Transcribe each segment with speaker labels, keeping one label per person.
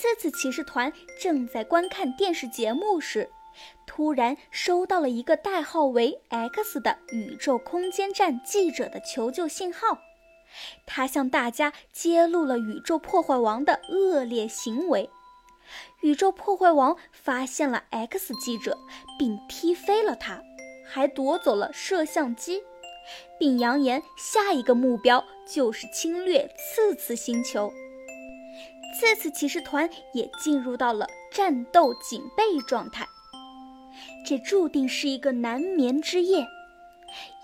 Speaker 1: 次次骑士团正在观看电视节目时，突然收到了一个代号为 X 的宇宙空间站记者的求救信号。他向大家揭露了宇宙破坏王的恶劣行为。宇宙破坏王发现了 X 记者，并踢飞了他，还夺走了摄像机，并扬言下一个目标就是侵略次次星球。次次骑士团也进入到了战斗警备状态。这注定是一个难眠之夜。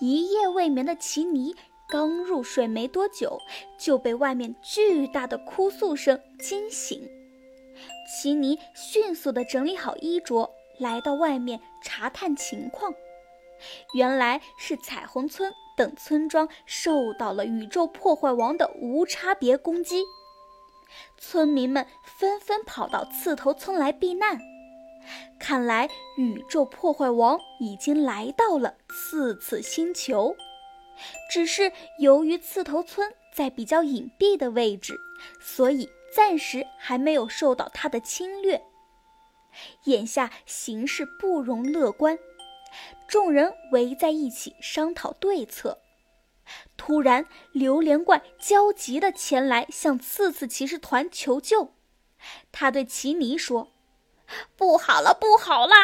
Speaker 1: 一夜未眠的奇尼刚入睡没多久，就被外面巨大的哭诉声惊醒。奇尼迅速地整理好衣着，来到外面查探情况。原来是彩虹村等村庄受到了宇宙破坏王的无差别攻击，村民们纷纷跑到刺头村来避难。看来宇宙破坏王已经来到了刺刺星球，只是由于刺头村在比较隐蔽的位置，所以暂时还没有受到他的侵略。眼下形势不容乐观，众人围在一起商讨对策。突然，榴莲怪焦急地前来向刺刺骑士团求救。他对奇尼说。
Speaker 2: 不好了，不好了！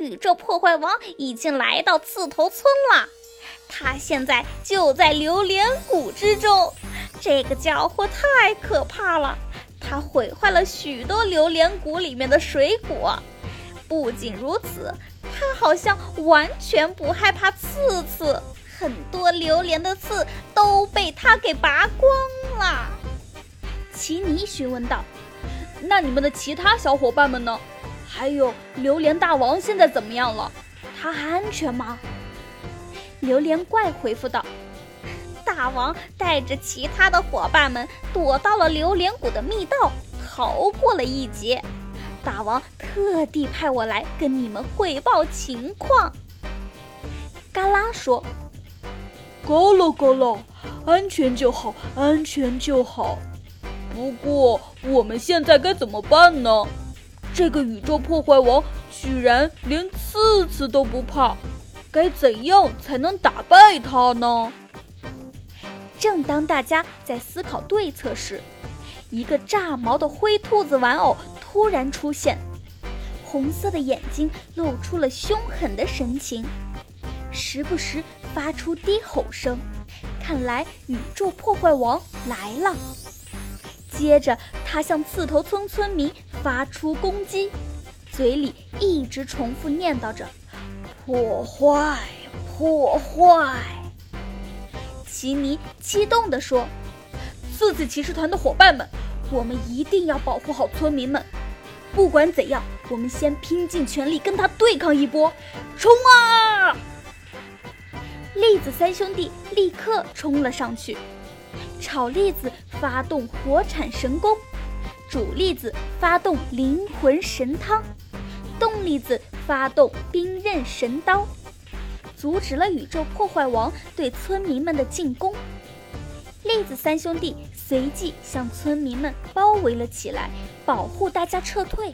Speaker 2: 宇宙破坏王已经来到刺头村了，他现在就在榴莲谷之中。这个家伙太可怕了，他毁坏了许多榴莲谷里面的水果。不仅如此，他好像完全不害怕刺刺，很多榴莲的刺都被他给拔光了。
Speaker 1: 奇尼询问道：“那你们的其他小伙伴们呢？”还有榴莲大王现在怎么样了？他还安全吗？
Speaker 2: 榴莲怪回复道：“大王带着其他的伙伴们躲到了榴莲谷的密道，逃过了一劫。大王特地派我来跟你们汇报情况。”
Speaker 1: 嘎啦说：“
Speaker 3: 够了够了，安全就好，安全就好。不过我们现在该怎么办呢？”这个宇宙破坏王居然连刺刺都不怕，该怎样才能打败他呢？
Speaker 1: 正当大家在思考对策时，一个炸毛的灰兔子玩偶突然出现，红色的眼睛露出了凶狠的神情，时不时发出低吼声。看来宇宙破坏王来了。接着，他向刺头村村民发出攻击，嘴里一直重复念叨着“破坏，破坏”。奇尼激动地说：“刺刺骑士团的伙伴们，我们一定要保护好村民们。不管怎样，我们先拼尽全力跟他对抗一波！冲啊！”栗子三兄弟立刻冲了上去。炒栗子发动火产神功，煮栗子发动灵魂神汤，冻栗子发动冰刃神刀，阻止了宇宙破坏王对村民们的进攻。栗子三兄弟随即向村民们包围了起来，保护大家撤退。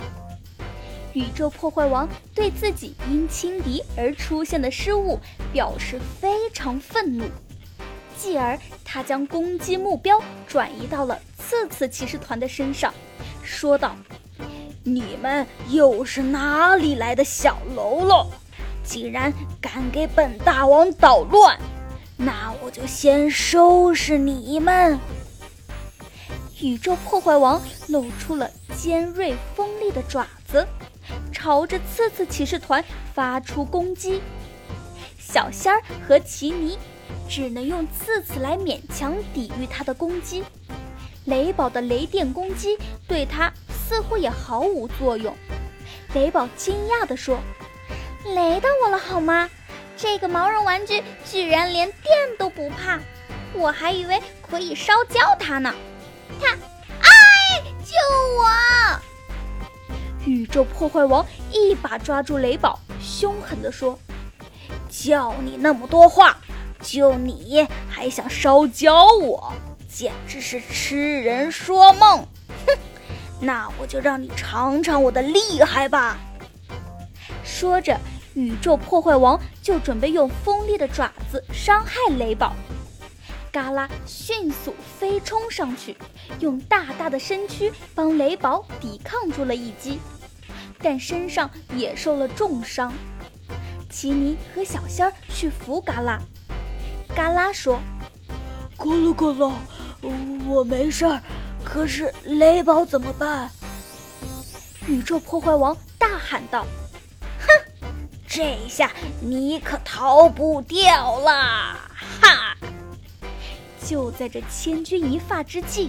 Speaker 1: 宇宙破坏王对自己因轻敌而出现的失误表示非常愤怒。继而，他将攻击目标转移到了刺刺骑士团的身上，说道：“你们又是哪里来的小喽啰？竟然敢给本大王捣乱！那我就先收拾你们！”宇宙破坏王露出了尖锐锋利的爪子，朝着刺刺骑士团发出攻击。小仙儿和奇尼。只能用刺刺来勉强抵御他的攻击。雷宝的雷电攻击对他似乎也毫无作用。雷宝惊讶地说：“
Speaker 2: 雷到我了好吗？这个毛绒玩具居然连电都不怕，我还以为可以烧焦它呢。”看，
Speaker 1: 宇宙破坏王一把抓住雷宝，凶狠地说：“叫你那么多话！”就你还想烧焦我，简直是痴人说梦！哼，
Speaker 2: 那我就让你尝尝我的厉害吧！
Speaker 1: 说着，宇宙破坏王就准备用锋利的爪子伤害雷宝。嘎啦迅速飞冲上去，用大大的身躯帮雷宝抵抗住了一击，但身上也受了重伤。奇尼和小仙儿去扶嘎啦。嘎啦说：“
Speaker 3: 咕噜咕噜，我没事儿，可是雷宝怎么办？”
Speaker 1: 宇宙破坏王大喊道：“
Speaker 2: 哼，这下你可逃不掉了！哈！”
Speaker 1: 就在这千钧一发之际，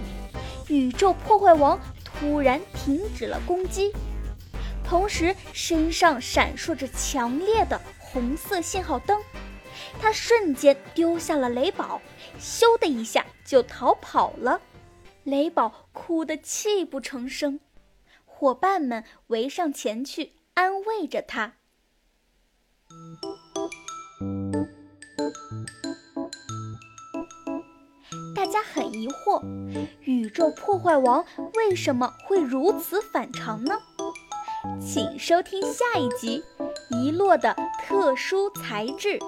Speaker 1: 宇宙破坏王突然停止了攻击，同时身上闪烁着强烈的红色信号灯。他瞬间丢下了雷宝，咻的一下就逃跑了。雷宝哭得泣不成声，伙伴们围上前去安慰着他。大家很疑惑，宇宙破坏王为什么会如此反常呢？请收听下一集《遗落的特殊材质》。